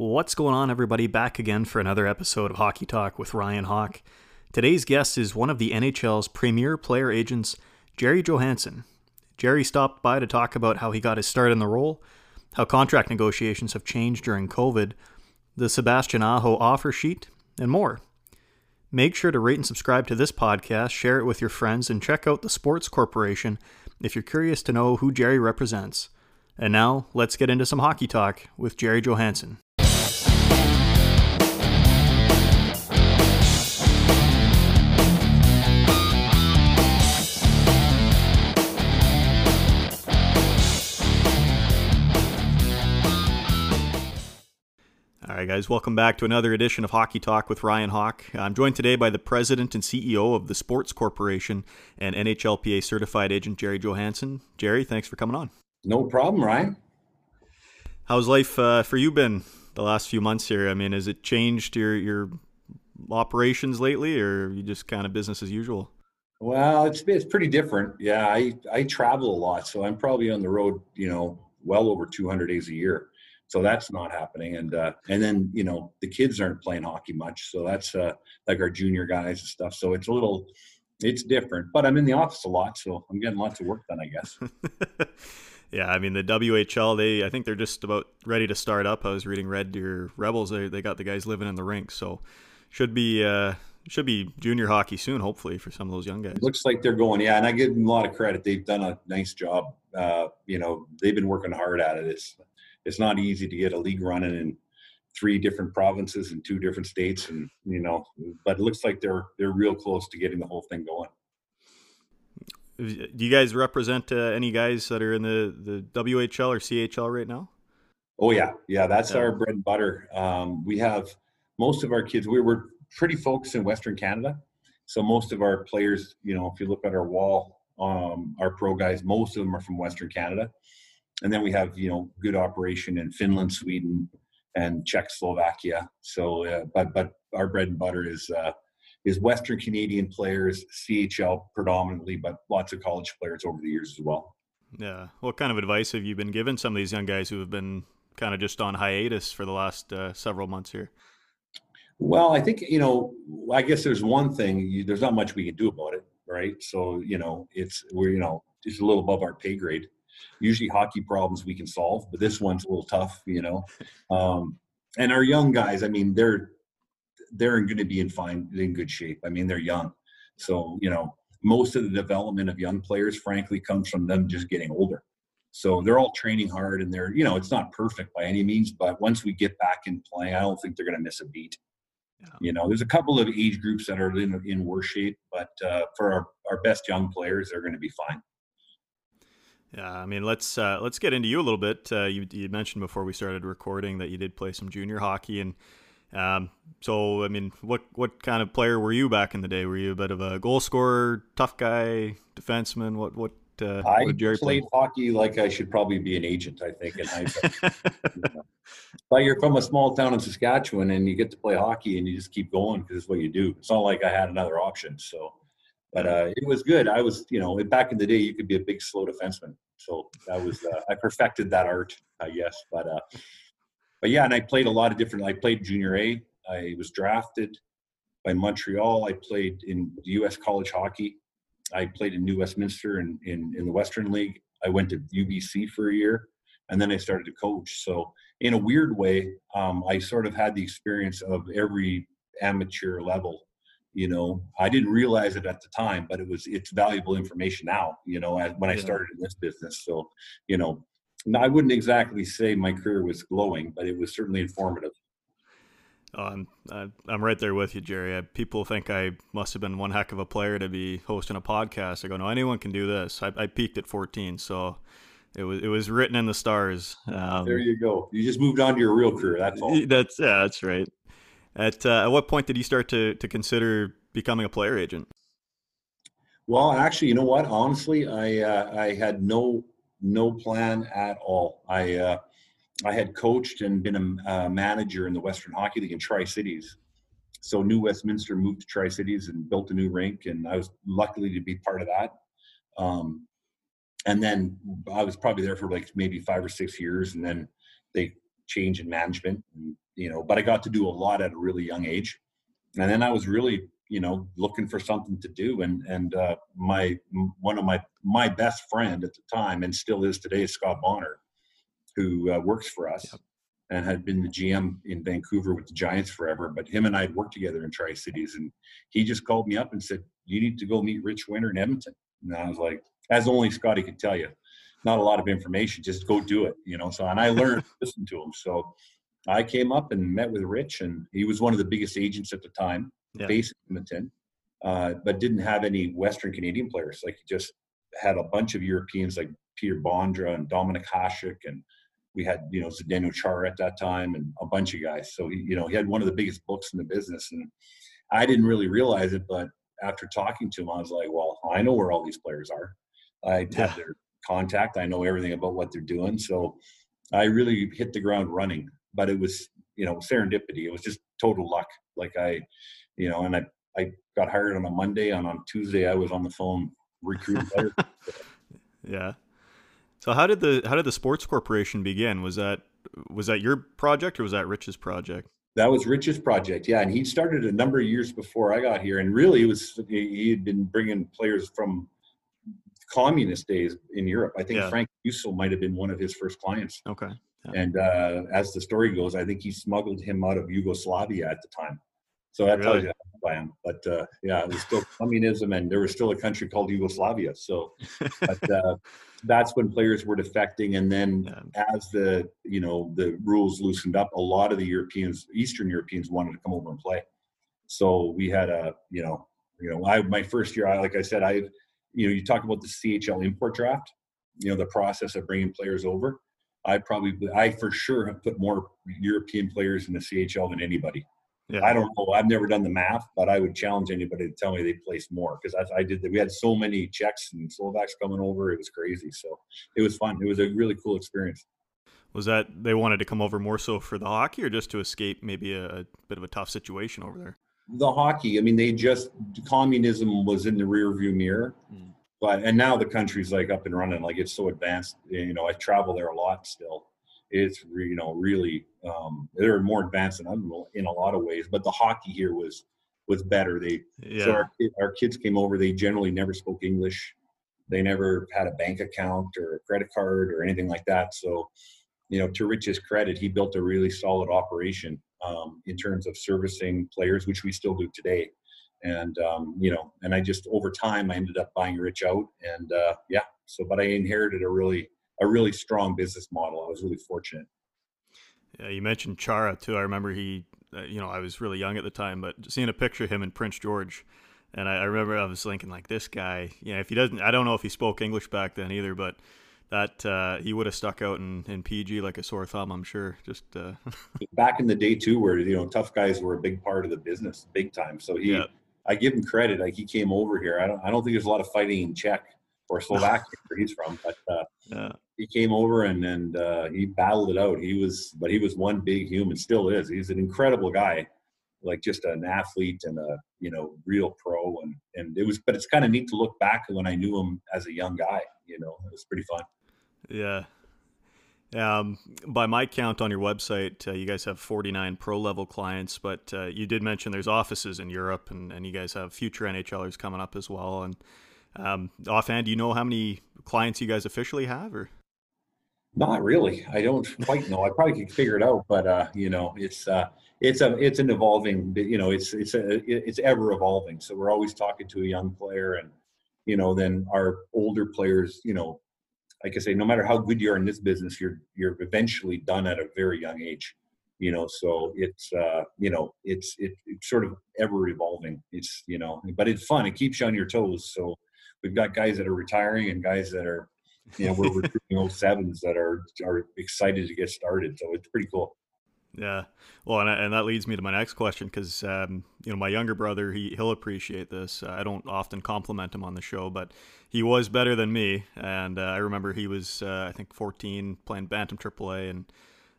What's going on, everybody? Back again for another episode of Hockey Talk with Ryan Hawk. Today's guest is one of the NHL's premier player agents, Gerry Johannson. Gerry stopped by to talk about how he got his start in the role, how contract negotiations have changed during COVID, the Sebastian Aho offer sheet, and more. Make sure to rate and subscribe to this podcast, share it with your friends, and check out the Sports Corporation if you're curious to know who Gerry represents. And now, let's get into some hockey talk with Gerry Johannson. Right, guys, welcome back to another edition of Hockey Talk with Ryan Hawk. I'm joined today by the president and CEO of the Sports Corporation and NHLPA certified agent Gerry Johannson. Gerry, thanks for coming on. No problem, Ryan. How's life uh, for you been the last few months here? I mean, has it changed your your operations lately, or you just kind of business as usual? Well, it's it's pretty different. Yeah, I I travel a lot, so I'm probably on the road, you know, well over 200 days a year. So that's not happening, and uh, and then you know the kids aren't playing hockey much, so that's uh, like our junior guys and stuff. So it's a little, it's different. But I'm in the office a lot, so I'm getting lots of work done, I guess. yeah, I mean the WHL, they I think they're just about ready to start up. I was reading Red Deer Rebels, they they got the guys living in the rink, so should be. Uh, should be junior hockey soon, hopefully, for some of those young guys. Looks like they're going, yeah, and I give them a lot of credit. They've done a nice job. Uh, you know, they've been working hard at it. It's it's not easy to get a league running in three different provinces and two different states and you know but it looks like they're they're real close to getting the whole thing going. Do you guys represent uh, any guys that are in the the WHL or CHL right now? Oh yeah. Yeah that's yeah. our bread and butter. Um, we have most of our kids we were pretty focused in western canada. So most of our players you know if you look at our wall um, our pro guys most of them are from western canada and then we have you know good operation in Finland, Sweden, and Czechoslovakia. So, uh, but but our bread and butter is uh, is Western Canadian players, CHL predominantly, but lots of college players over the years as well. Yeah. What kind of advice have you been given some of these young guys who have been kind of just on hiatus for the last uh, several months here? Well, I think you know. I guess there's one thing. You, there's not much we can do about it, right? So you know, it's we're you know just a little above our pay grade usually hockey problems we can solve, but this one's a little tough, you know. Um, and our young guys, I mean, they're they're going to be in fine, in good shape. I mean, they're young, so you know, most of the development of young players, frankly, comes from them just getting older. So they're all training hard, and they're you know, it's not perfect by any means, but once we get back in play, I don't think they're going to miss a beat. Yeah. You know, there's a couple of age groups that are in, in worse shape, but uh, for our, our best young players, they're going to be fine. Yeah, I mean, let's uh, let's get into you a little bit. Uh, you, you mentioned before we started recording that you did play some junior hockey, and um, so I mean, what what kind of player were you back in the day? Were you a bit of a goal scorer, tough guy, defenseman? What what? Uh, I what played play? hockey like I should probably be an agent. I think in high school. But you're from a small town in Saskatchewan, and you get to play hockey, and you just keep going because it's what you do. It's not like I had another option, so but uh, it was good. I was, you know, back in the day, you could be a big, slow defenseman. So that was, uh, I perfected that art, I guess. But, uh, but yeah, and I played a lot of different. I played junior A. I was drafted by Montreal. I played in U.S. college hockey. I played in New Westminster in, in, in the Western League. I went to UBC for a year, and then I started to coach. So in a weird way, um, I sort of had the experience of every amateur level you know i didn't realize it at the time but it was it's valuable information now you know when i started in this business so you know i wouldn't exactly say my career was glowing but it was certainly informative Oh, I'm I'm right there with you, Gerry. People think I must have been one heck of a player to be hosting a podcast. I go, no, anyone can do this. I, I peaked at 14, so it was it was written in the stars. Um, there you go. You just moved on to your real career. That's all. That's yeah, that's right. At uh, at what point did you start to to consider becoming a player agent? Well, actually, you know what? Honestly, I uh, I had no no plan at all. I uh, I had coached and been a uh, manager in the Western Hockey League in Tri Cities. So New Westminster moved to Tri Cities and built a new rink, and I was luckily to be part of that. Um, and then I was probably there for like maybe five or six years, and then they changed in management. And you know, but I got to do a lot at a really young age. And then I was really, you know, looking for something to do. And, and uh, my, one of my, my best friend at the time, and still is today, is Scott Bonner, who uh, works for us. Yep. And had been the GM in Vancouver with the Giants forever, but him and I had worked together in Tri Cities, and he just called me up and said, "You need to go meet Rich Winter in Edmonton." And I was like, as only Scotty could tell you, not a lot of information. Just go do it, you know. So, and I learned listen to him. So, I came up and met with Rich, and he was one of the biggest agents at the time, yeah. based in Edmonton, uh, but didn't have any Western Canadian players. Like, he just had a bunch of Europeans like Peter Bondra and Dominik Hasek, and we had you know Zdeno Chara at that time, and a bunch of guys. So he, you know, he had one of the biggest books in the business, and I didn't really realize it, but after talking to him, I was like, well, I know where all these players are. I yeah. have their contact. I know everything about what they're doing. So I really hit the ground running. But it was, you know, serendipity. It was just total luck. Like I, you know, and I I got hired on a Monday, and on Tuesday I was on the phone recruiting players. yeah. So how did the how did the sports corporation begin? Was that was that your project or was that Rich's project? That was Rich's project, yeah, and he started a number of years before I got here, and really, it was he had been bringing players from communist days in Europe. I think yeah. Frank Musil might have been one of his first clients. Okay. Yeah. And uh, as the story goes, I think he smuggled him out of Yugoslavia at the time. So that really? tells you I am. But uh, yeah, it was still communism, and there was still a country called Yugoslavia. So, but uh, that's when players were defecting, and then yeah. as the you know the rules loosened up, a lot of the Europeans, Eastern Europeans, wanted to come over and play. So we had a you know you know I my first year, I like I said, I you know, you talk about the CHL import draft, you know, the process of bringing players over. I probably, I for sure have put more European players in the CHL than anybody. Yeah. I don't know. I've never done the math, but I would challenge anybody to tell me they placed more because I, I did. We had so many Czechs and Slovaks coming over; it was crazy. So it was fun. It was a really cool experience. Was that they wanted to come over more so for the hockey, or just to escape maybe a, a bit of a tough situation over there? the hockey. I mean, they just communism was in the rearview mirror, mm. But and now the country's like up and running. Like it's so advanced. You know, I travel there a lot still. It's you know really um, they're more advanced than I'm in a lot of ways. But the hockey here was was better. They yeah. so our, our kids came over. They generally never spoke English. They never had a bank account or a credit card or anything like that. So, you know, to Rich's credit, he built a really solid operation um, in terms of servicing players, which we still do today. And um, you know, and I just over time I ended up buying Rich out, and uh, yeah. So, but I inherited a really a really strong business model. I was really fortunate. Yeah, you mentioned Chara too. I remember he, uh, you know, I was really young at the time, but seeing a picture of him in Prince George, and I, I remember I was thinking like, this guy, you know, if he doesn't, I don't know if he spoke English back then either, but that uh, he would have stuck out in, in PG like a sore thumb, I'm sure. Just uh... back in the day too, where you know tough guys were a big part of the business, big time. So he, yeah. I give him credit. Like he came over here. I don't, I don't think there's a lot of fighting in Czech or Slovakia where he's from, but uh, yeah. he came over and and uh, he battled it out. He was, but he was one big human, still is. He's an incredible guy, like just an athlete and a you know real pro. And and it was, but it's kind of neat to look back when I knew him as a young guy. You know, it was pretty fun. Yeah. Um, by my count on your website, uh, you guys have 49 pro level clients, but uh, you did mention there's offices in Europe, and, and you guys have future NHLers coming up as well. And um, offhand, do you know how many clients you guys officially have, or? Not really. I don't quite know. I probably could figure it out, but uh, you know, it's uh, it's a it's an evolving. You know, it's it's a it's ever evolving. So we're always talking to a young player, and you know, then our older players, you know, like I say, no matter how good you are in this business, you're you're eventually done at a very young age. You know, so it's uh, you know, it's it, it's sort of ever evolving. It's you know, but it's fun. It keeps you on your toes. So we've got guys that are retiring and guys that are, you know, we're recruiting 07s that are are excited to get started. So it's pretty cool. Yeah, well, and, and that leads me to my next question because um, you know my younger brother he he'll appreciate this. I don't often compliment him on the show, but he was better than me, and uh, I remember he was uh, I think 14 playing Bantam AAA and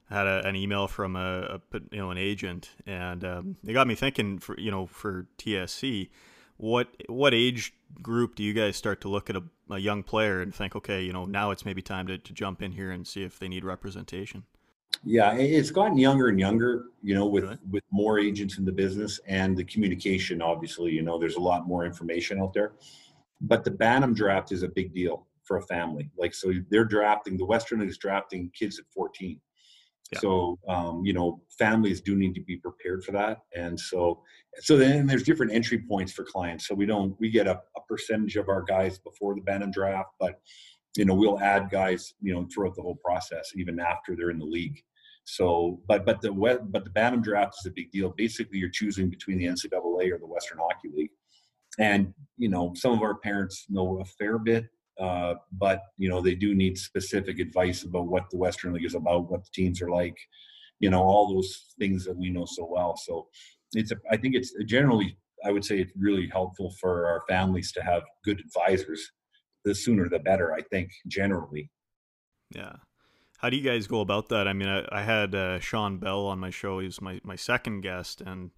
had a, an email from a, a, you know an agent, and um, it got me thinking for you know for TSC, what what age group do you guys start to look at a, a young player and think okay you know now it's maybe time to, to jump in here and see if they need representation? Yeah, it's gotten younger and younger, you know, with really? with more agents in the business and the communication. Obviously, you know, there's a lot more information out there. But the Bantam draft is a big deal for a family. Like, so they're drafting the Western is drafting kids at 14. Yeah. So, um, you know, families do need to be prepared for that. And so, so then there's different entry points for clients. So we don't, we get a, a percentage of our guys before the Bantam draft, but, you know, we'll add guys, you know, throughout the whole process, even after they're in the league. So, but but the but the Bantam draft is a big deal. Basically, you're choosing between the NCAA or the Western Hockey League, and you know some of our parents know a fair bit, uh, but you know they do need specific advice about what the Western League is about, what the teams are like, you know all those things that we know so well. So, it's a, I think it's generally I would say it's really helpful for our families to have good advisors. The sooner the better, I think, generally. Yeah. How do you guys go about that? I mean, I, I had uh, Sean Bell on my show. He was my, my second guest, and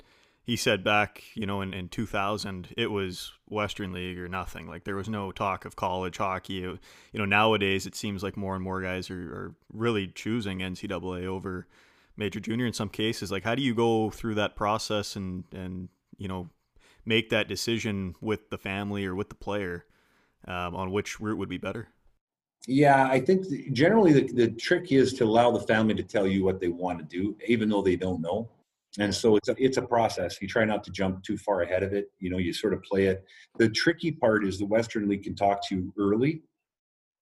he said back, you know, in, in 2000, it was Western League or nothing. Like there was no talk of college hockey. You know, nowadays it seems like more and more guys are, are really choosing NCAA over major junior in some cases. Like, how do you go through that process and and you know make that decision with the family or with the player um, on which route would be better? Yeah, I think generally the, the trick is to allow the family to tell you what they want to do, even though they don't know. And so it's a, it's a process. You try not to jump too far ahead of it. You know, you sort of play it. The tricky part is the Western League can talk to you early,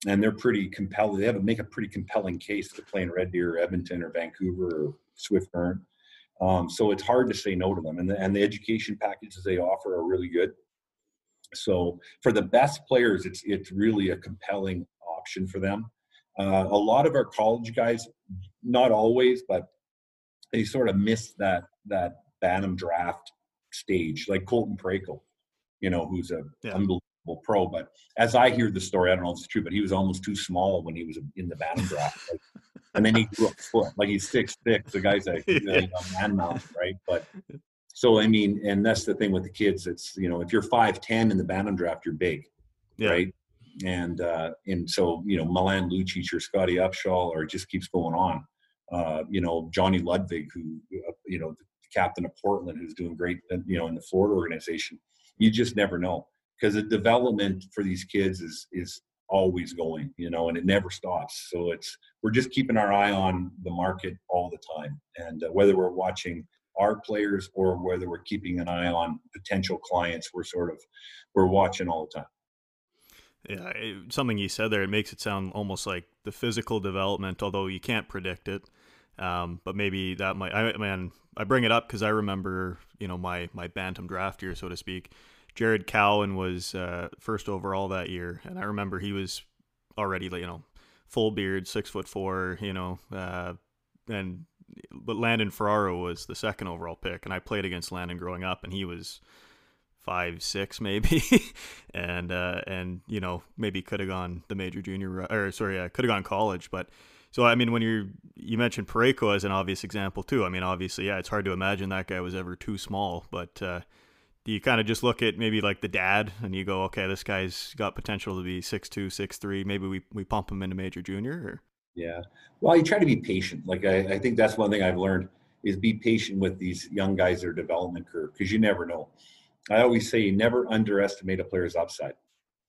and they're pretty compelling. They have to make a pretty compelling case to play in Red Deer, or Edmonton, or Vancouver, or Swift Current. Um, so it's hard to say no to them. And the, and the education packages they offer are really good. So for the best players, it's it's really a compelling option for them. Uh, a lot of our college guys, not always, but they sort of miss that that Bantam draft stage, like Colton Parayko, you know, who's a yeah. unbelievable pro. But as I hear the story, I don't know if it's true, but he was almost too small when he was in the Bantam draft. Like, and then he grew a foot, like he's six six. The guy's a, a man mountain, right? But so I mean, and that's the thing with the kids. It's you know, if you're five ten in the Bantam draft, you're big, yeah. right? and uh, and so you know Milan Lucic or Scotty Upshall, or it just keeps going on. Uh, you know Johnny Ludvig, who uh, you know the captain of Portland, who's doing great, uh, you know, in the Florida organization. You just never know because the development for these kids is is always going, you know, and it never stops. So it's we're just keeping our eye on the market all the time, and uh, whether we're watching our players or whether we're keeping an eye on potential clients, we're sort of we're watching all the time. Yeah, it, something you said there, it makes it sound almost like the physical development, although you can't predict it. Um, but maybe that might. I mean, I bring it up because I remember, you know, my my bantam draft year, so to speak. Jared Cowen was uh, first overall that year, and I remember he was already, you know, full beard, six foot four, you know, uh, and but Landon Ferraro was the second overall pick, and I played against Landon growing up, and he was five six maybe and uh and you know maybe could have gone the major junior or sorry uh, could have gone college but so i mean when you're you mentioned Parayko as an obvious example too i mean obviously yeah it's hard to imagine that guy was ever too small but uh do you kind of just look at maybe like the dad and you go okay this guy's got potential to be six two six three maybe we, we pump him into major junior or? Yeah well you try to be patient like I, I think that's one thing i've learned is be patient with these young guys their development curve because you never know I always say never underestimate a player's upside.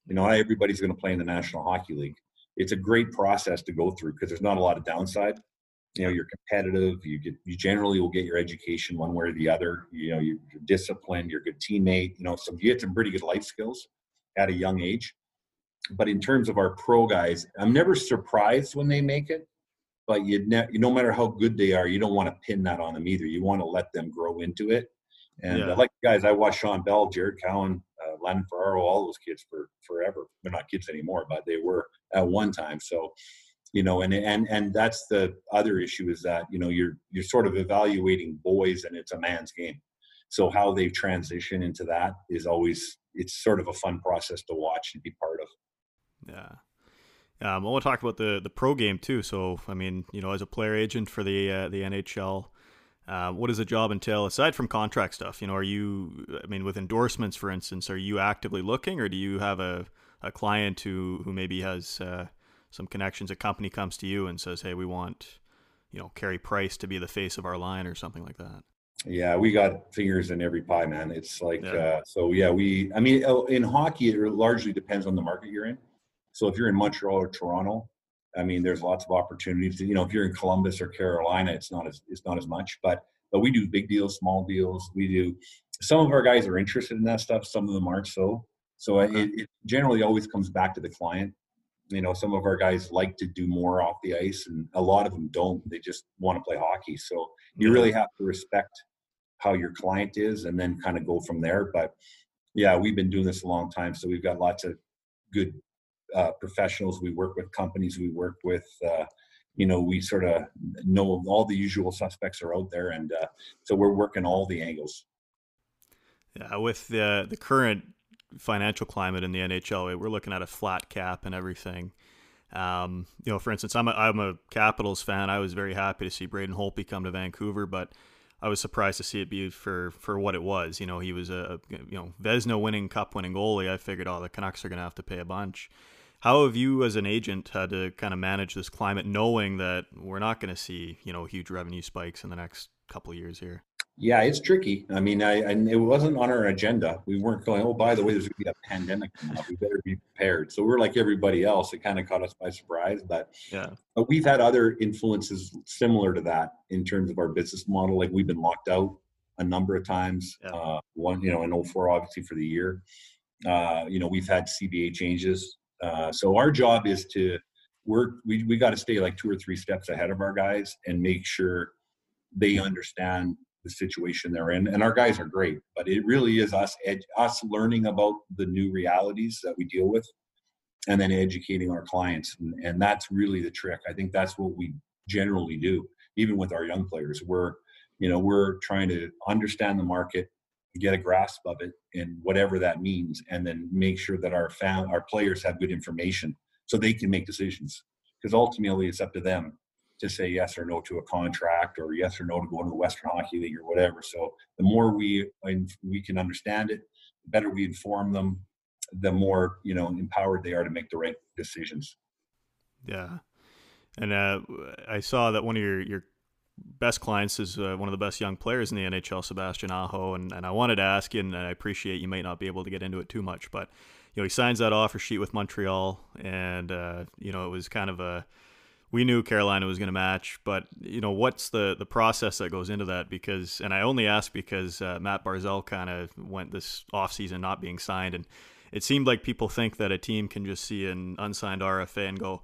You know, everybody's going to play in the National Hockey League. It's a great process to go through because there's not a lot of downside. You know, you're competitive. You get, you generally will get your education one way or the other. You know, you're disciplined. You're a good teammate. You know, so you get some pretty good life skills at a young age. But in terms of our pro guys, I'm never surprised when they make it. But you, ne- no matter how good they are, you don't want to pin that on them either. You want to let them grow into it and yeah. uh, like guys, I watched Sean Bell, Jared Cowen, uh, Landon Ferraro, all those kids for forever. They're not kids anymore, but they were at one time. So, you know, and and and that's the other issue is that you know you're you're sort of evaluating boys, and it's a man's game. So how they transition into that is always it's sort of a fun process to watch and be part of. Yeah. Um, I want to talk about the the pro game too. So, I mean, you know, as a player agent for the uh, the NHL, uh, what does the job entail aside from contract stuff? You know, are you, I mean, with endorsements, for instance, are you actively looking, or do you have a, a client who who maybe has uh, some connections? A company comes to you and says, "Hey, we want, you know, Carey Price to be the face of our line or something like that. Yeah, we got fingers in every pie, man. It's like, yeah. Uh, so yeah, we, I mean, oh, in hockey, it largely depends on the market you're in. So if you're in Montreal or Toronto, I mean, there's lots of opportunities. You know, if you're in Columbus or Carolina, it's not as it's not as much. But but we do big deals, small deals. We do. Some of our guys are interested in that stuff. Some of them aren't so. So it, it generally always comes back to the client. You know, some of our guys like to do more off the ice, and a lot of them don't. They just want to play hockey. So you really have to respect how your client is, and then kind of go from there. But yeah, we've been doing this a long time, so we've got lots of good uh, professionals we work with, companies we work with. Uh, you know, we sort of know all the usual suspects are out there, and uh, so we're working all the angles. Yeah, with the the current financial climate in the NHL, we're looking at a flat cap and everything. Um, you know, for instance, I'm a, I'm a Capitals fan. I was very happy to see Braden Holtby come to Vancouver, but I was surprised to see it be for for what it was. You know, he was a you know Vezina winning, Cup winning goalie. I figured, oh, the Canucks are going to have to pay a bunch. How have you, as an agent, had to kind of manage this climate, knowing that we're not going to see you know huge revenue spikes in the next couple of years here? Yeah, it's tricky. I mean, I and it wasn't on our agenda. We weren't going. Oh, by the way, there's going to be a pandemic. We better be prepared. So we're like everybody else. It kind of caught us by surprise. But yeah, but we've had other influences similar to that in terms of our business model. Like we've been locked out a number of times. Yeah. Uh, one, you know, in 04, obviously for the year. Uh, you know, we've had CBA changes uh, so our job is to work. We we got to stay like two or three steps ahead of our guys and make sure they understand the situation they're in. And our guys are great, but it really is us ed- us learning about the new realities that we deal with, and then educating our clients. And, and that's really the trick. I think that's what we generally do, even with our young players. We're you know we're trying to understand the market get a grasp of it and whatever that means and then make sure that our fan our players have good information so they can make decisions. Because ultimately it's up to them to say yes or no to a contract or yes or no to go into the western hockey league or whatever. So the more we we can understand it the better we inform them the more you know empowered they are to make the right decisions. Yeah. And uh, I saw that one of your, your best clients is uh, one of the best young players in the NHL, Sebastian Aho. And, and I wanted to ask you, and I appreciate you might not be able to get into it too much, but you know he signs that offer sheet with Montreal, and uh, you know it was kind of a we knew Carolina was going to match, but you know what's the the process that goes into that? Because and I only ask because uh, Matt Barzal kind of went this offseason not being signed, and it seemed like people think that a team can just see an unsigned RFA and go,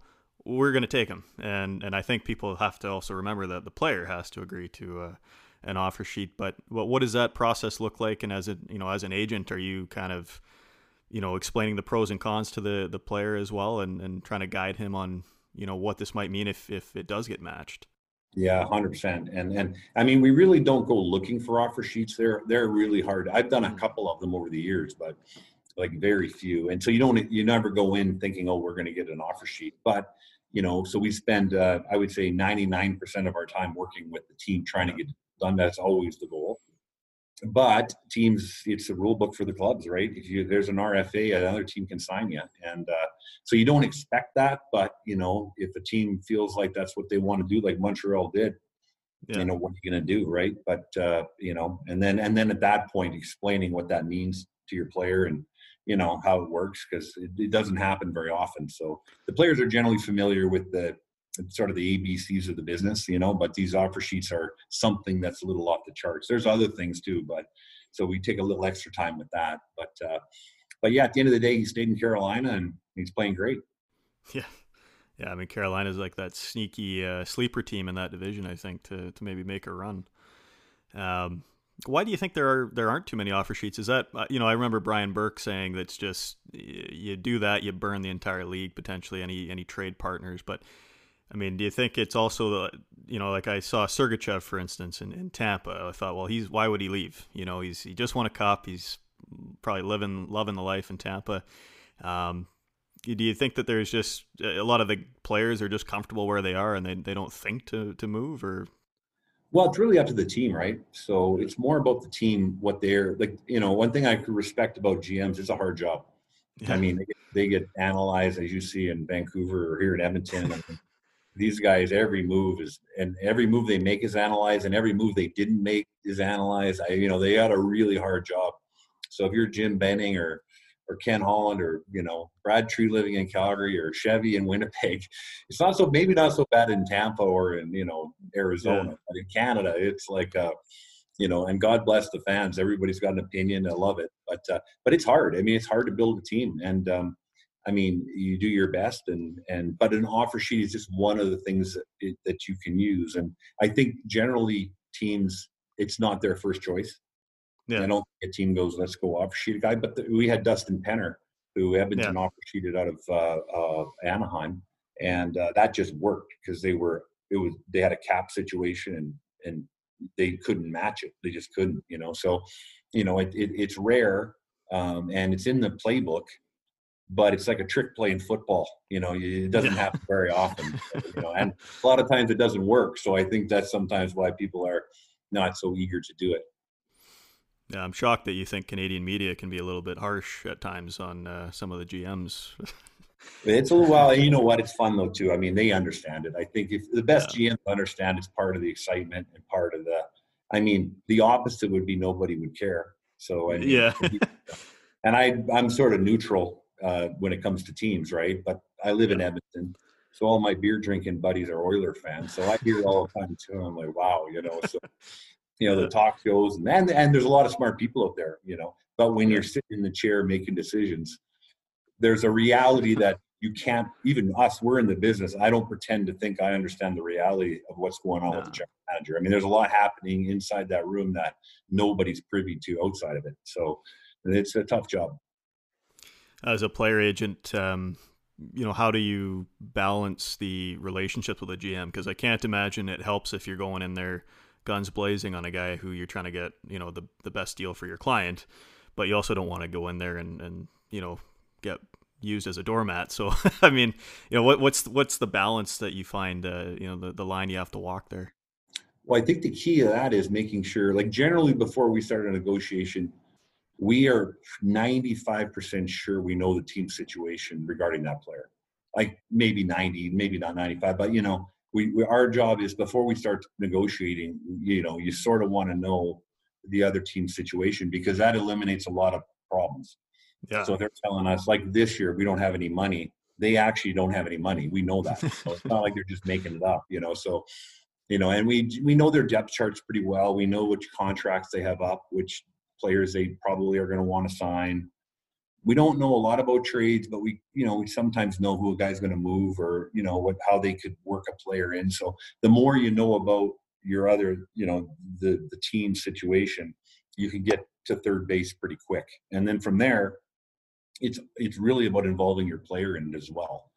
we're going to take him. And and I think people have to also remember that the player has to agree to uh, an offer sheet. But what what does that process look like? And as a you know as an agent, are you kind of you know explaining the pros and cons to the the player as well, and and trying to guide him on you know what this might mean if if it does get matched. Yeah, hundred percent. And and I mean, we really don't go looking for offer sheets. They're they're really hard. I've done a mm. couple of them over the years, but like very few. And so you don't you never go in thinking, oh, we're going to get an offer sheet. But you know, so we spend, uh, I would say, 99% of our time working with the team trying to get done. That's always the goal. But teams, it's a rule book for the clubs, right? If you there's an RFA, another team can sign you, and uh, so you don't expect that. But you know, if a team feels like that's what they want to do, like Montreal did, yeah. you know, what are you going to do, right? But uh, you know, and then and then at that point, explaining what that means to your player and you know how it works because it, it, doesn't happen very often. So the players are generally familiar with the sort of the ABCs of the business, you know. But these offer sheets are something that's a little off the charts. There's other things too, but so we take a little extra time with that. But uh, but yeah, at the end of the day, he stayed in Carolina and he's playing great. Yeah. Yeah, I mean Carolina's like that sneaky uh, sleeper team in that division. I think to to maybe make a run. Um, why do you think there are there aren't too many offer sheets? Is that uh, you know I remember Brian Burke saying that's just you do that you burn the entire league potentially any any trade partners. But I mean, do you think it's also the you know like I saw Sergachev for instance in, in Tampa. I thought, well, he's why would he leave? You know, he's he just won a cup. He's probably living loving the life in Tampa. Um, do you think that there's just a lot of the players are just comfortable where they are and they, they don't think to, to move or well, it's really up to the team, right? So it's more about the team, what they're like. You know, one thing I could respect about GMs is a hard job. Yeah. I mean, they get, they get, analyzed as you see in Vancouver or here in Edmonton. these guys every move is and every move they make is analyzed and every move they didn't make is analyzed I, you know they got a really hard job so if you're jim benning or or ken holland or you know brad Treliving in calgary or chevy in winnipeg it's not so maybe not so bad in tampa or in you know arizona yeah. but in canada it's like uh you know and god bless the fans everybody's got an opinion i love it but uh, but it's hard i mean it's hard to build a team and um I mean, you do your best, and and but an offer sheet is just one of the things that it, that you can use. And I think generally teams, it's not their first choice. Yeah. I don't think a team goes, let's go offer sheet a guy. But the, we had Dustin Penner, who Edmonton yeah. offer sheeted out of uh, uh, Anaheim, and uh, that just worked because they were it was they had a cap situation and and they couldn't match it. They just couldn't, you know. So, you know, it, it it's rare um, and it's in the playbook but it's like a trick play in football. You know, it doesn't happen very often. You know, and a lot of times it doesn't work. So I think that's sometimes why people are not so eager to do it. Yeah, I'm shocked that you think Canadian media can be a little bit harsh at times on uh, some of the GMs. it's a little while. You know what? It's fun though too. I mean, they understand it. I think if the best yeah. GMs understand, it's part of the excitement and part of the. I mean, the opposite would be nobody would care. So I mean, yeah. and I I'm sort of neutral uh, when it comes to teams, right? But I live in Edmonton, so all my beer drinking buddies are Oiler fans. So I hear it all the time too. I'm like, wow, you know. So you know the talk shows, and and, and there's a lot of smart people out there, you know. But when you're sitting in the chair making decisions, there's a reality that you can't even us we're in the business i don't pretend to think i understand the reality of what's going on no. with the general manager i mean there's a lot happening inside that room that nobody's privy to outside of it so it's a tough job as a player agent, um, you know, how do you balance the relationships with a GM? Because I can't imagine it helps if you're going in there guns blazing on a guy who you're trying to get, you know, the the best deal for your client, but you also don't want to go in there and and you know get used as a doormat. So I mean, you know, what, what's what's the balance that you find? Uh, you know, the the line you have to walk there. Well, I think the key to that is making sure, like generally before we start a negotiation, we are 95% sure we know the team situation regarding that player. Like maybe 90, maybe not 95, but you know, we, we our job is before we start negotiating, you know, you sort of want to know the other team situation because that eliminates a lot of problems. Yeah. So they're telling us like this year we don't have any money. They actually don't have any money. We know that. so it's not like they're just making it up, you know. So you know, and we we know their depth charts pretty well. We know which contracts they have up, which players they probably are going to want to sign. We don't know a lot about trades, but we, you know, we sometimes know who a guy's going to move or, you know, what how they could work a player in. So the more you know about your other, you know, the the team situation, you can get to third base pretty quick. And then from there, it's it's really about involving your player in it as well.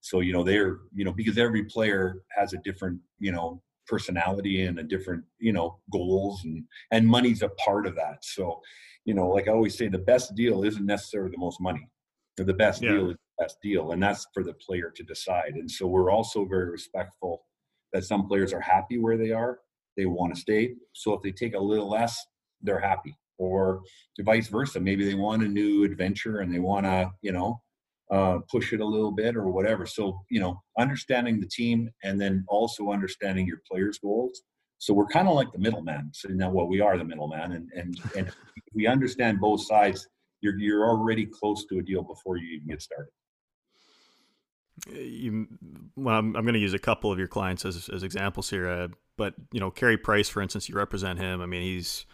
So you know they're you know because every player has a different you know personality and a different you know goals and and money's a part of that. So you know like i always say the best deal isn't necessarily the most money the best yeah. deal is the best deal and that's for the player to decide. And so we're also very respectful that some players are happy where they are they want to stay. So if they take a little less they're happy. Or vice versa maybe they want a new adventure and they want to you know uh, push it a little bit or whatever. So, you know, understanding the team and then also understanding your players' goals. So we're kind of like the middleman. So now, well, we are the middleman, and and and we understand both sides. You're you're already close to a deal before you even get started. You, well, I'm, I'm going to use a couple of your clients as as examples here, uh, but you know, Carey Price, for instance, you represent him. I mean, he's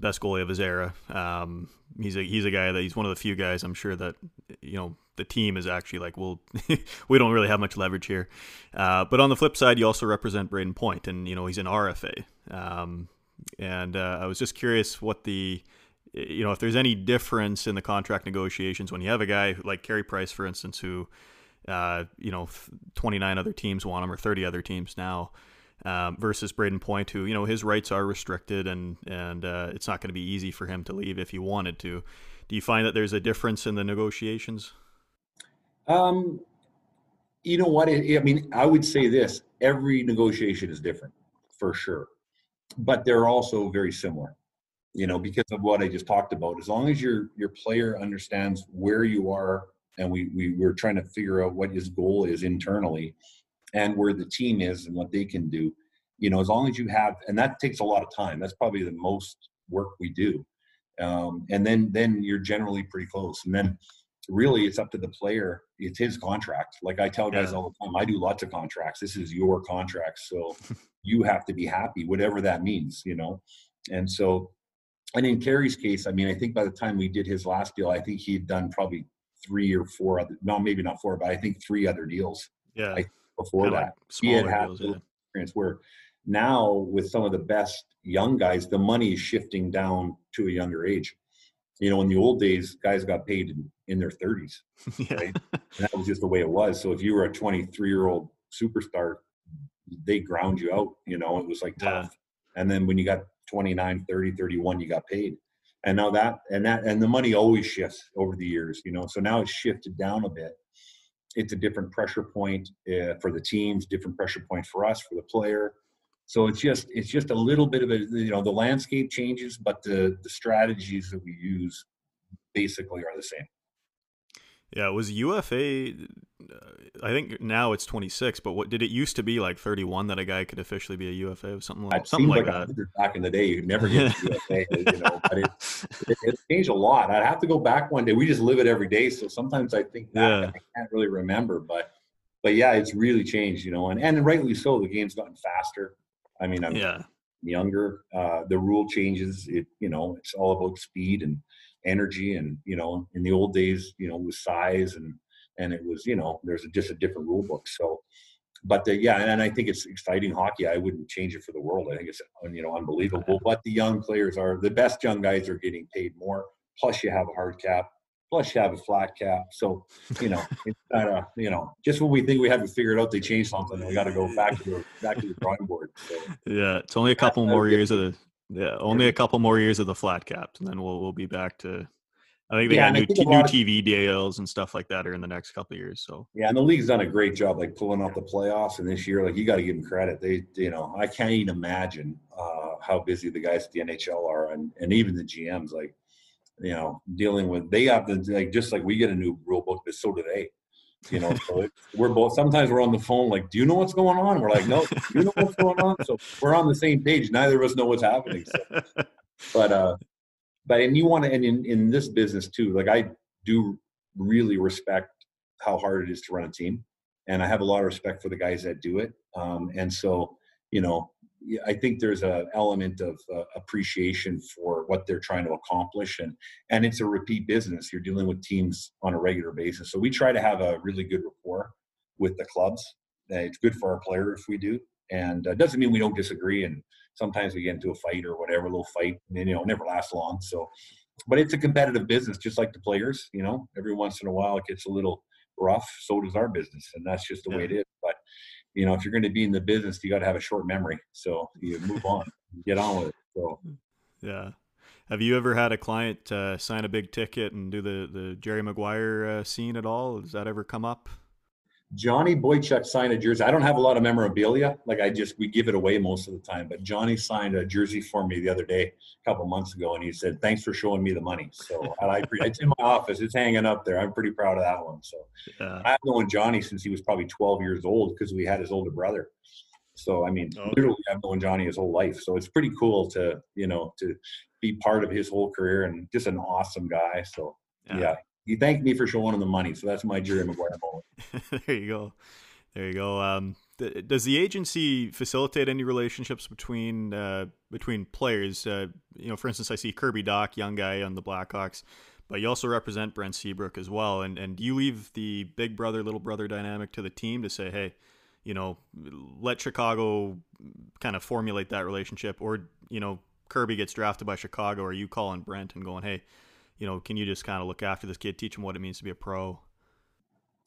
best goalie of his era. Um, he's a he's a guy that he's one of the few guys I'm sure that you know the team is actually like, well, we don't really have much leverage here. Uh, but on the flip side, you also represent Brayden Point, and you know he's an RFA. Um, and uh, I was just curious what the you know if there's any difference in the contract negotiations when you have a guy like Carey Price, for instance, who uh, you know 29 other teams want him or 30 other teams now. Um, versus Brayden Point, who you know his rights are restricted and and uh, it's not going to be easy for him to leave if he wanted to. Do you find that there's a difference in the negotiations? Um, you know what? I mean, I would say this: every negotiation is different, for sure, but they're also very similar. You know, because of what I just talked about. As long as your your player understands where you are, and we we we're trying to figure out what his goal is internally, and where the team is and what they can do. You know, as long as you have, and that takes a lot of time. That's probably the most work we do. Um, and then then you're generally pretty close. And then really it's up to the player. It's his contract. Like I tell guys all the time, I do lots of contracts. This is your contract. So you have to be happy, whatever that means, you know? And so, and in Carey's case, I mean, I think by the time we did his last deal, I think he had done probably three or four other, no, maybe not four, but I think three other deals. Yeah. I, before Kinda that, he had had deals, yeah. experience where now with some of the best young guys, the money is shifting down to a younger age. You know, in the old days, guys got paid in, in their 30s. Yeah. Right? that was just the way it was. So if you were a 23 year old superstar, they ground you out. You know, it was like tough. Yeah. And then when you got 29, 30, 31, you got paid. And now that and that and the money always shifts over the years. You know, so now it's shifted down a bit. It's a different pressure point uh, for the teams, different pressure point for us, for the player. So it's just it's just a little bit of a you know the landscape changes, but the the strategies that we use basically are the same. Yeah, it was UFA. Uh, I think now it's 26, but what did it used to be like 31 that a guy could officially be a UFA or something like something like, like that? Back in the day, you'd never get a UFA, you know. But it, it, it's changed a lot. I'd have to go back one day. We just live it every day, so sometimes I think back yeah. I can't really remember, but but yeah, it's really changed, you know, and and rightly so. The game's gotten faster. I mean, I'm yeah. younger. Uh, the rule changes. It you know, it's all about speed and energy and you know in the old days you know with size and and it was you know there's a, just a different rule book. So but the, yeah and i think it's exciting hockey. I wouldn't change it for the world. I think it's you know unbelievable. But the young players are the best young guys are getting paid more. Plus you have a hard cap. Plus you have a flat cap. So you know it's kind of you know just when we think we have it figured out they change something we got to go back to the back to the drawing board. So, yeah it's only a couple more years of the yeah, only a couple more years of the flat caps, and then we'll we'll be back to. I think they yeah, got new, t- new TV deals and stuff like that are in the next couple years. So yeah, and the league's done a great job, like pulling off the playoffs. And this year, like you got to give them credit. They, you know, I can't even imagine uh, how busy the guys at the NHL are, and and even the GMs, like you know, dealing with they have to like just like we get a new rule book, but so do they you know so we're both sometimes we're on the phone like do you know what's going on? We're like no you know what's going on? So we're on the same page. Neither of us know what's happening so. but uh but and you want to and in, in this business too like i do really respect how hard it is to run a team and i have a lot of respect for the guys that do it. Um and so you know I think there's an element of uh, appreciation for what they're trying to accomplish, and and it's a repeat business. You're dealing with teams on a regular basis, so we try to have a really good rapport with the clubs. Uh, it's good for our player if we do, and uh, doesn't mean we don't disagree. And sometimes we get into a fight or whatever, a little fight, and you know, never lasts long. So, but it's a competitive business, just like the players. You know, every once in a while it gets a little rough. So does our business, and that's just the yeah. way it is. But you know, if you're going to be in the business, you got to have a short memory. So you move on, get on with it. So, yeah. Have you ever had a client uh, sign a big ticket and do the the Jerry Maguire uh, scene at all? Does that ever come up? Johnny Boychuk signed a jersey. I don't have a lot of memorabilia. Like I just we give it away most of the time. But Johnny signed a jersey for me the other day, a couple months ago, and he said, "Thanks for showing me the money." So I, it's in my office. It's hanging up there. I'm pretty proud of that one. So yeah. I've known Johnny since he was probably 12 years old because we had his older brother. So I mean, oh. literally, I've known Johnny his whole life. So it's pretty cool to you know to be part of his whole career and just an awesome guy. So yeah, yeah he thanked me for showing him the money. So that's my Jerry Maguire moment. there you go. There you go. Um, th- does the agency facilitate any relationships between uh, between players? Uh, you know, for instance, I see Kirby Dach, young guy on the Blackhawks, but you also represent Brent Seabrook as well. And and you leave the big brother little brother dynamic to the team to say, hey, you know, let Chicago kind of formulate that relationship, or you know, Kirby gets drafted by Chicago, or you calling Brent and going, hey you know, can you just kind of look after this kid, teach him what it means to be a pro?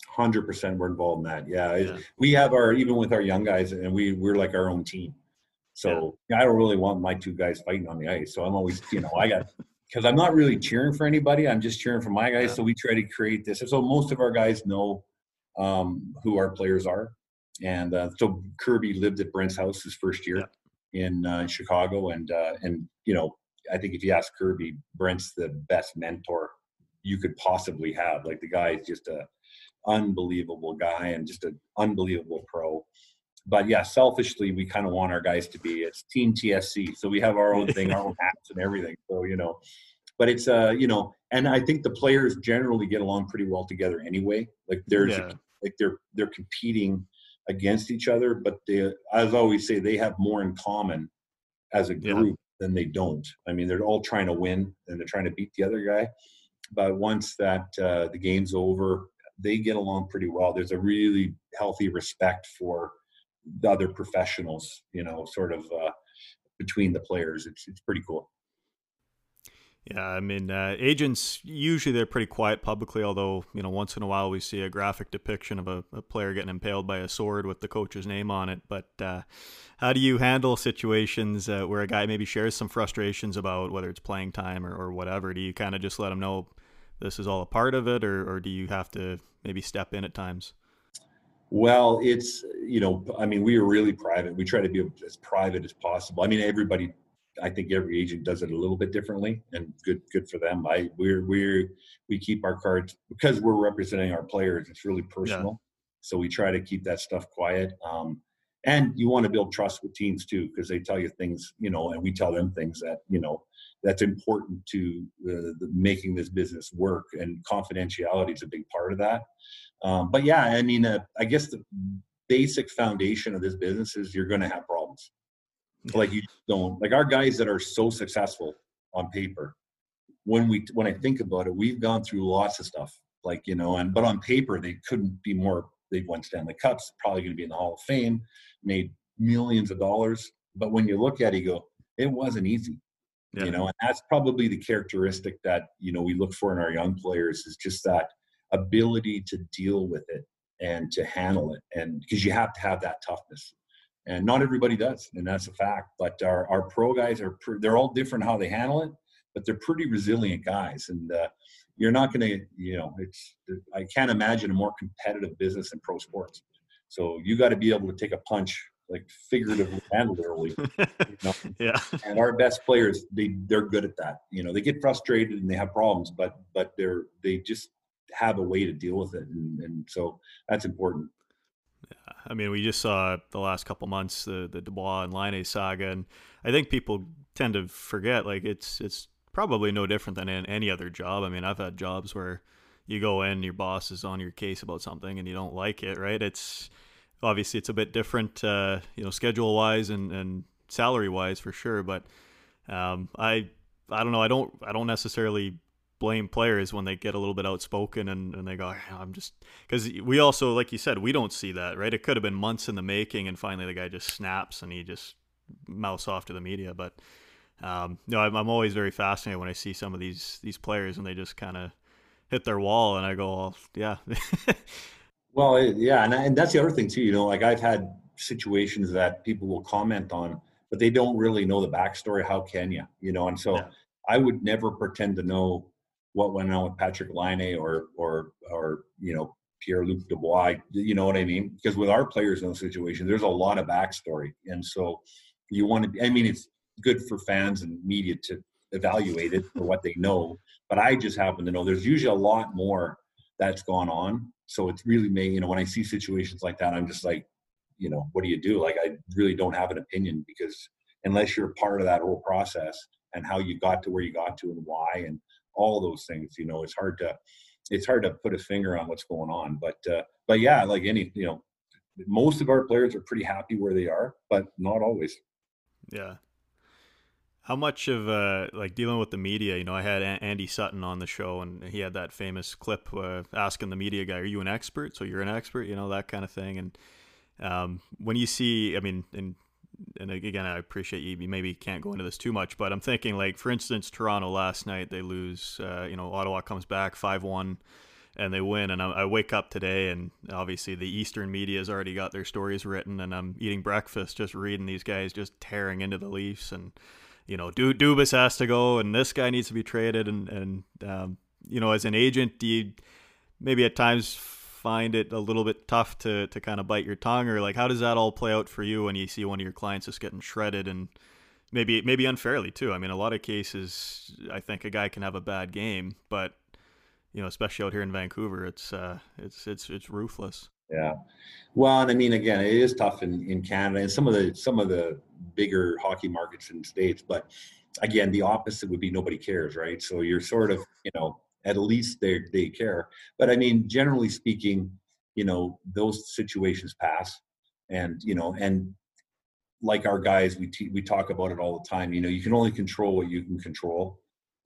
Hundred percent, we're involved in that. Yeah. yeah. we have our even with our young guys, and we we're like our own team. So yeah. I don't really want my two guys fighting on the ice. So I'm always, you know, I got because I'm not really cheering for anybody. I'm just cheering for my guys. Yeah. So we try to create this. So most of our guys know um, who our players are, and uh, so Kirby lived at Brent's house his first year in uh, Chicago, and uh, and you know I think if you ask Kirby, Brent's the best mentor you could possibly have. Like the guy is just a unbelievable guy and just an unbelievable pro. But yeah, selfishly, we kind of want our guys to be it's Team TSC, so we have our own thing, our own hats and everything. So you know, but it's uh you know, and I think the players generally get along pretty well together anyway. Like there's yeah. like they're they're competing against each other, but they, as I always say, they have more in common as a group than they don't. I mean, they're all trying to win and they're trying to beat the other guy. But once that uh, the game's over, they get along pretty well. There's a really healthy respect for the other professionals, you know, sort of uh, between the players. It's it's pretty cool. Yeah, I mean, uh, agents usually they're pretty quiet publicly. Although you know, once in a while we see a graphic depiction of a, a player getting impaled by a sword with the coach's name on it. But uh, how do you handle situations uh, where a guy maybe shares some frustrations about whether it's playing time or, or whatever? Do you kind of just let him know this is all a part of it, or, or do you have to maybe step in at times? Well, it's you know, I mean, we are really private. We try to be as private as possible. I mean, everybody I think every agent does it a little bit differently, and good good for them. I we're we're we keep our cards because we're representing our players. It's really personal, yeah. so we try to keep that stuff quiet. Um, and you want to build trust with teams too, because they tell you things, you know, and we tell them things that you know that's important to the, the making this business work. And confidentiality is a big part of that. Um, but yeah, I mean, uh, I guess the basic foundation of this business is you're going to have problems like you don't like our guys that are so successful on paper. When we when I think about it, we've gone through lots of stuff. Like you know, and but on paper they couldn't be more. They've won Stanley Cups, probably going to be in the Hall of Fame, made millions of dollars. But when you look at it, you go, it wasn't easy. Yeah. You know, and that's probably the characteristic that you know we look for in our young players is just that ability to deal with it and to handle it, and because you have to have that toughness and not everybody does, and that's a fact. But our, our pro guys are they're all different how they handle it, but they're pretty resilient guys, and uh, you're not going to you know it's I can't imagine a more competitive business in pro sports. So you got to be able to take a punch like figuratively and literally. You know? yeah. And our best players, they they're good at that. You know, they get frustrated and they have problems, but but they're they just have a way to deal with it, and, and so that's important. I mean, we just saw the last couple months the the Dubois and Laine saga, and I think people tend to forget like it's it's probably no different than in any other job. I mean, I've had jobs where you go in, your boss is on your case about something, and you don't like it, right? It's obviously it's a bit different, uh, you know, schedule wise and and salary wise for sure, but um, I I don't know. I don't I don't necessarily blame players when they get a little bit outspoken and, and they go, I'm just because we also, like you said, we don't see that, right? It could have been months in the making, and finally the guy just snaps and he just mouths off to the media. But um, no, I'm, I'm always very fascinated when I see some of these these players and they just kind of hit their wall, and I go, well, yeah. well, yeah, and, and that's the other thing too. You know, like I've had situations that people will comment on, but they don't really know the backstory. How can you? You know, and so. Yeah. I would never pretend to know what went on with Patrick Laine or or or you know Pierre Luc Dubois. You know what I mean? Because with our players in those situations, there's a lot of backstory, and so you want to. I mean, it's good for fans and media to evaluate it for what they know, but I just happen to know there's usually a lot more that's gone on. So it's really me. You know, when I see situations like that, I'm just like, you know, what do you do? Like, I really don't have an opinion because unless you're part of that whole process and how you got to where you got to and why and all those things. You know, it's hard to it's hard to put a finger on what's going on. But uh, but yeah, like any you know, most of our players are pretty happy where they are, but not always. Yeah. How much of uh, like dealing with the media? You know, I had Andy Sutton on the show, and he had that famous clip uh, asking the media guy, "Are you an expert?" So you're an expert, you know, that kind of thing. And um, when you see, I mean, and and again, I appreciate you. maybe can't go into this too much, but I'm thinking like, for instance, Toronto last night they lose. Uh, you know, Ottawa comes back five one, and they win. And I, I, wake up today, and obviously the Eastern media has already got their stories written, and I'm eating breakfast, just reading these guys just tearing into the Leafs, and you know, du- Dubas has to go, and this guy needs to be traded, and and um, you know, as an agent, do you maybe at times find it a little bit tough to to kind of bite your tongue, or like how does that all play out for you when you see one of your clients just getting shredded and maybe maybe unfairly too? I mean, a lot of cases, I think a guy can have a bad game, but you know, especially out here in Vancouver, it's uh, it's it's it's ruthless. Yeah, well, and I mean, again, it is tough in, in Canada and some of the some of the bigger hockey markets in states. But again, the opposite would be nobody cares, right? So you're sort of, you know, at least they they care. But I mean, generally speaking, you know, those situations pass, and you know, and like our guys, we te- we talk about it all the time. You know, you can only control what you can control,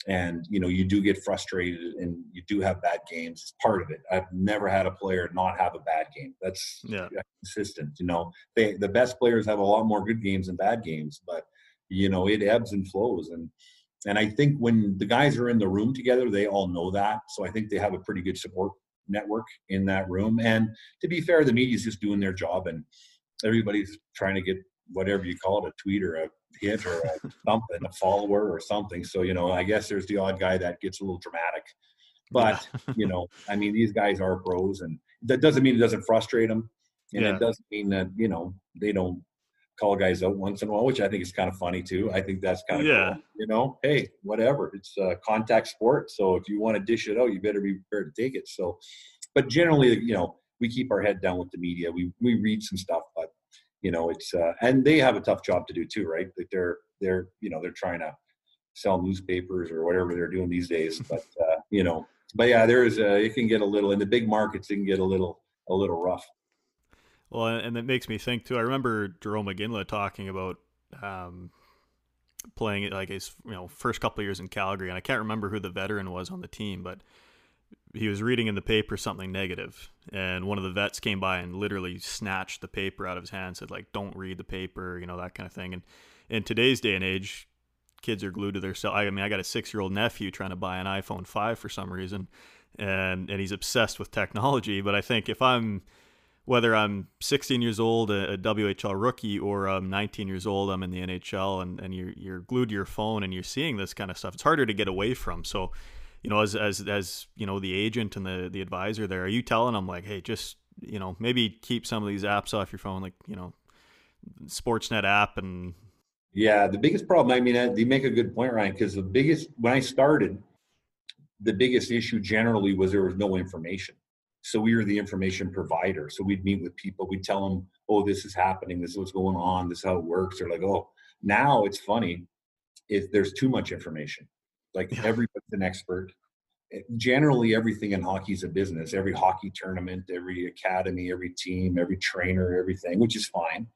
and you know, you do get frustrated and you do have bad games. It's part of it. I've never had a player not have a bad game. That's yeah. consistent. You know, they the best players have a lot more good games than bad games, but you know, it ebbs and flows and. And I think when the guys are in the room together, they all know that. So I think they have a pretty good support network in that room. And to be fair, the media's just doing their job and everybody's trying to get whatever you call it, a tweet or a hit or a something, a follower or something. So, you know, I guess there's the odd guy that gets a little dramatic. But, you know, I mean, these guys are pros and that doesn't mean it doesn't frustrate them. And yeah. it doesn't mean that, you know, they don't call guys out once in a while, which I think is kind of funny too. I think that's kind of yeah. Cool. You know, hey, whatever. It's a contact sport, so if you want to dish it out, you better be prepared to take it. So, but generally, you know, we keep our head down with the media. We we read some stuff, but you know, it's uh, and they have a tough job to do too, right? Like they're they're you know they're trying to sell newspapers or whatever they're doing these days. But uh, you know, but yeah, there is a, it can get a little in the big markets. It can get a little a little rough. Well, and that makes me think too. I remember Jerome Iginla talking about um, playing like his you know first couple years in Calgary, and I can't remember who the veteran was on the team, but he was reading in the paper something negative, and one of the vets came by and literally snatched the paper out of his hand, said like, "Don't read the paper," you know that kind of thing. And in today's day and age, kids are glued to their cell. I mean, I got a six-year-old nephew trying to buy an iPhone five for some reason, and and he's obsessed with technology. But I think if I'm whether I'm 16 years old, a, a, WHL rookie, or I'm 19 years old, I'm in the NHL, and, and you're you're glued to your phone and you're seeing this kind of stuff. It's harder to get away from. So, you know, as as as you know, the agent and the the advisor there, are you telling them like, hey, just you know, maybe keep some of these apps off your phone, like you know, Sportsnet app and. Yeah, the biggest problem. I mean, you make a good point, Ryan, because the biggest when I started, the biggest issue generally was there was no information so we were the information provider. So we'd meet with people, we'd tell them, oh, this is happening, this is what's going on, this is how it works. They're like, oh, now it's funny if there's too much information. Like yeah. everybody's an expert. Eh, generally, everything in hockey is a business. Every hockey tournament, every academy, every team, every trainer, everything, which is fine.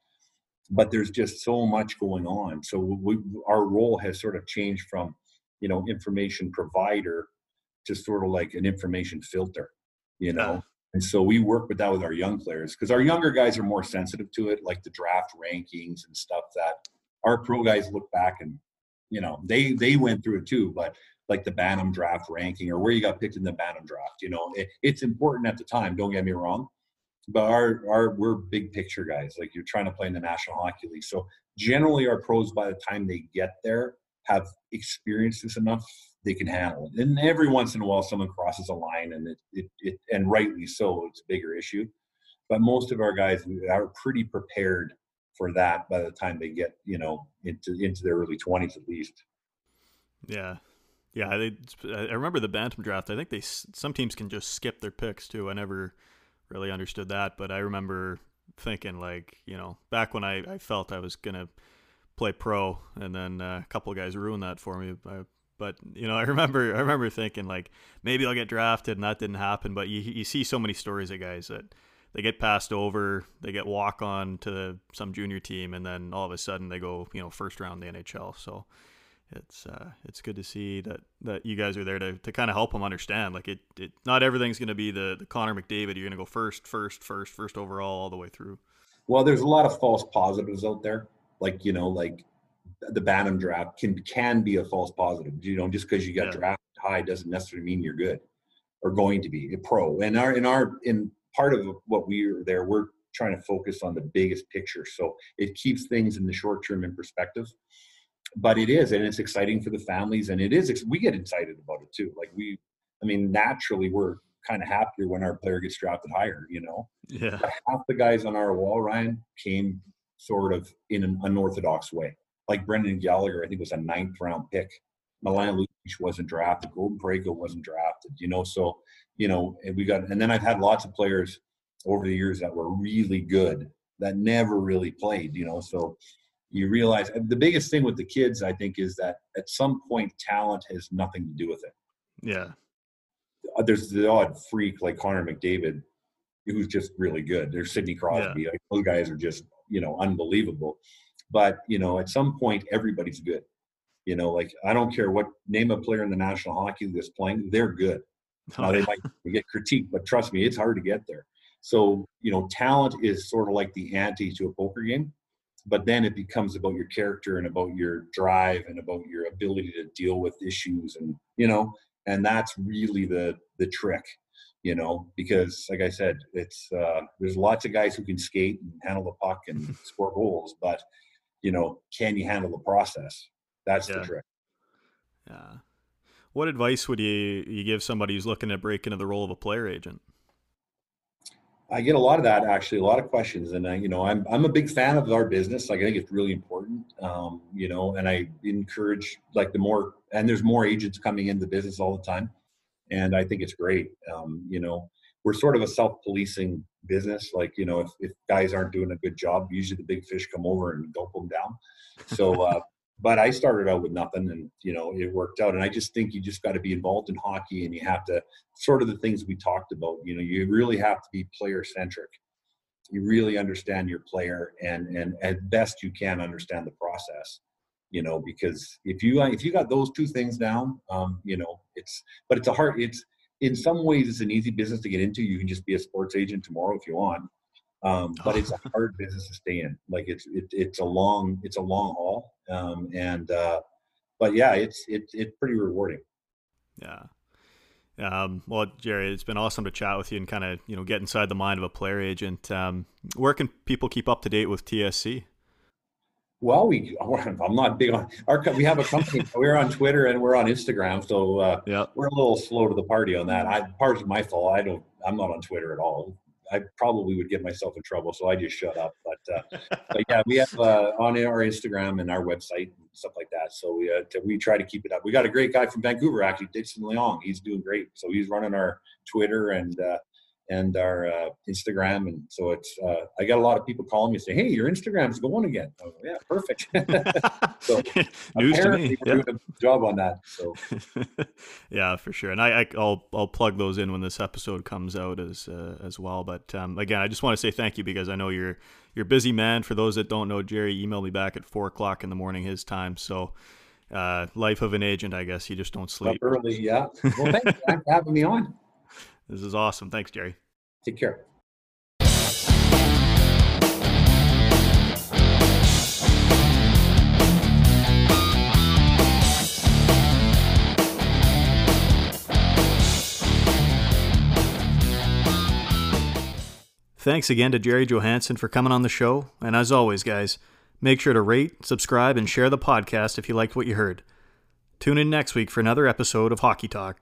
But there's just so much going on. So we, our role has sort of changed from, you know, information provider to sort of like an information filter you know. And so we work with that with our young players because our younger guys are more sensitive to it, like the draft rankings and stuff that our pro guys look back and you know they they went through it too, but like the Bantam draft ranking or where you got picked in the Bantam draft, you know, it, it's important at the time. Don't get me wrong, but our our we're big picture guys. Like you're trying to play in the National Hockey League, so generally our pros by the time they get there have experienced this enough they can handle it. And every once in a while, someone crosses a line, and it, it, it and rightly so, it's a bigger issue. But most of our guys are pretty prepared for that by the time they get you know into into their early twenties at least. Yeah, yeah. They, I remember the bantam draft. I think they some teams can just skip their picks too. I never really understood that, but I remember thinking like you know back when I, I felt I was gonna play pro, and then uh, a couple of guys ruined that for me. I but you know, I remember I remember thinking like maybe I'll get drafted, and that didn't happen. But you you see so many stories of guys that they get passed over, they get walk on to some junior team, and then all of a sudden they go you know first round the NHL. So it's uh, it's good to see that that you guys are there to, to kind of help them understand. Like it, it not everything's going to be the the Connor McDavid. You're going to go first, first, first, first overall all the way through. Well, there's a lot of false positives out there. Like you know, like the Bantam draft can can be a false positive. You know, just because you got yeah. drafted high doesn't necessarily mean you're good or going to be a pro. And our in our in part of what we're there, we're trying to focus on the biggest picture. So it keeps things in the short term in perspective. But it is, and it's exciting for the families, and it is. We get excited about it too. Like we, I mean, naturally, we're kind of happier when our player gets drafted higher. You know, yeah. Half the guys on our wall, Ryan, came sort of in an unorthodox way like Brendan Gallagher, I think was a ninth round pick Milan Lucic wasn't drafted. Colton Parayko wasn't drafted. You know, so you know, we got, and then I've had lots of players over the years that were really good that never really played. You know, so you realize the biggest thing with the kids, I think, is that at some point talent has nothing to do with it. Yeah. Uh, there's the odd freak like Connor McDavid, who's just really good. There's Sidney Crosby. Yeah. Like, those guys are just you know unbelievable. But you know, at some point, everybody's good. You know, like I don't care what name a player in the National Hockey League is playing, they're good. Oh, now they might get critiqued, but trust me, it's hard to get there. So you know, talent is sort of like the ante to a poker game, but then it becomes about your character and about your drive and about your ability to deal with issues and you know, and that's really the the trick you know, because like I said, it's uh, there's lots of guys who can skate and handle the puck and score goals, but you know, can you handle the process? That's yeah. the trick. Yeah. What advice would you you give somebody who's looking to break into the role of a player agent? I get a lot of that actually, a lot of questions, and I, you know, I'm I'm a big fan of our business. Like I think it's really important, um, you know, and I encourage like the more and there's more agents coming into the business all the time and I think it's great. Um, you know, we're sort of a self-policing business. Like, you know, if, if guys aren't doing a good job, usually the big fish come over and gulp them down. So, uh, but I started out with nothing, and you know, it worked out. And I just think you just got to be involved in hockey, and you have to sort of the things we talked about. You know, you really have to be player centric. You really understand your player, and and at best you can understand the process you know because if you if you got those two things down um, you know it's but it's a hard it's in some ways it's an easy business to get into. You can just be a sports agent tomorrow if you want. Um, but it's a hard business to stay in. Like it's it, it's a long it's a long haul. Um, and uh, but yeah it's it's it's pretty rewarding. Yeah. Um, well, Gerry, it's been awesome to chat with you and kind of you know get inside the mind of a player agent. Um, where can people keep up to date with TSC? Well, we I'm not big on our we have a company. we're on Twitter and we're on Instagram, so uh, yeah. we're a little slow to the party on that. I part of my fault. I don't. I'm not on Twitter at all. I probably would get myself in trouble, so I just shut up. But, uh, but yeah, we have uh, on our Instagram and our website and stuff like that. So we uh, we try to keep it up. We got a great guy from Vancouver, actually, Dixon Leong. He's doing great. So he's running our Twitter and uh, and our uh, Instagram. And so it's, uh, I got a lot of people calling me saying, Hey, your Instagram's going again. Oh, yeah, perfect. so News to me. Yeah. doing a job on that. So yeah, for sure. And I, I will I'll plug those in when this episode comes out as, uh, as well. But um, again, I just want to say thank you because I know you're, you're busy man. For those that don't know, Gerry emailed me back at four o'clock in the morning, his time. So, uh, life of an agent, I guess you just don't sleep. Up early. Yeah. Well, thanks for having me on. This is awesome. Thanks, Gerry. Take care. Thanks again to Gerry Johannson for coming on the show. And as always, guys, make sure to rate, subscribe, and share the podcast if you liked what you heard. Tune in next week for another episode of Hockey Talk.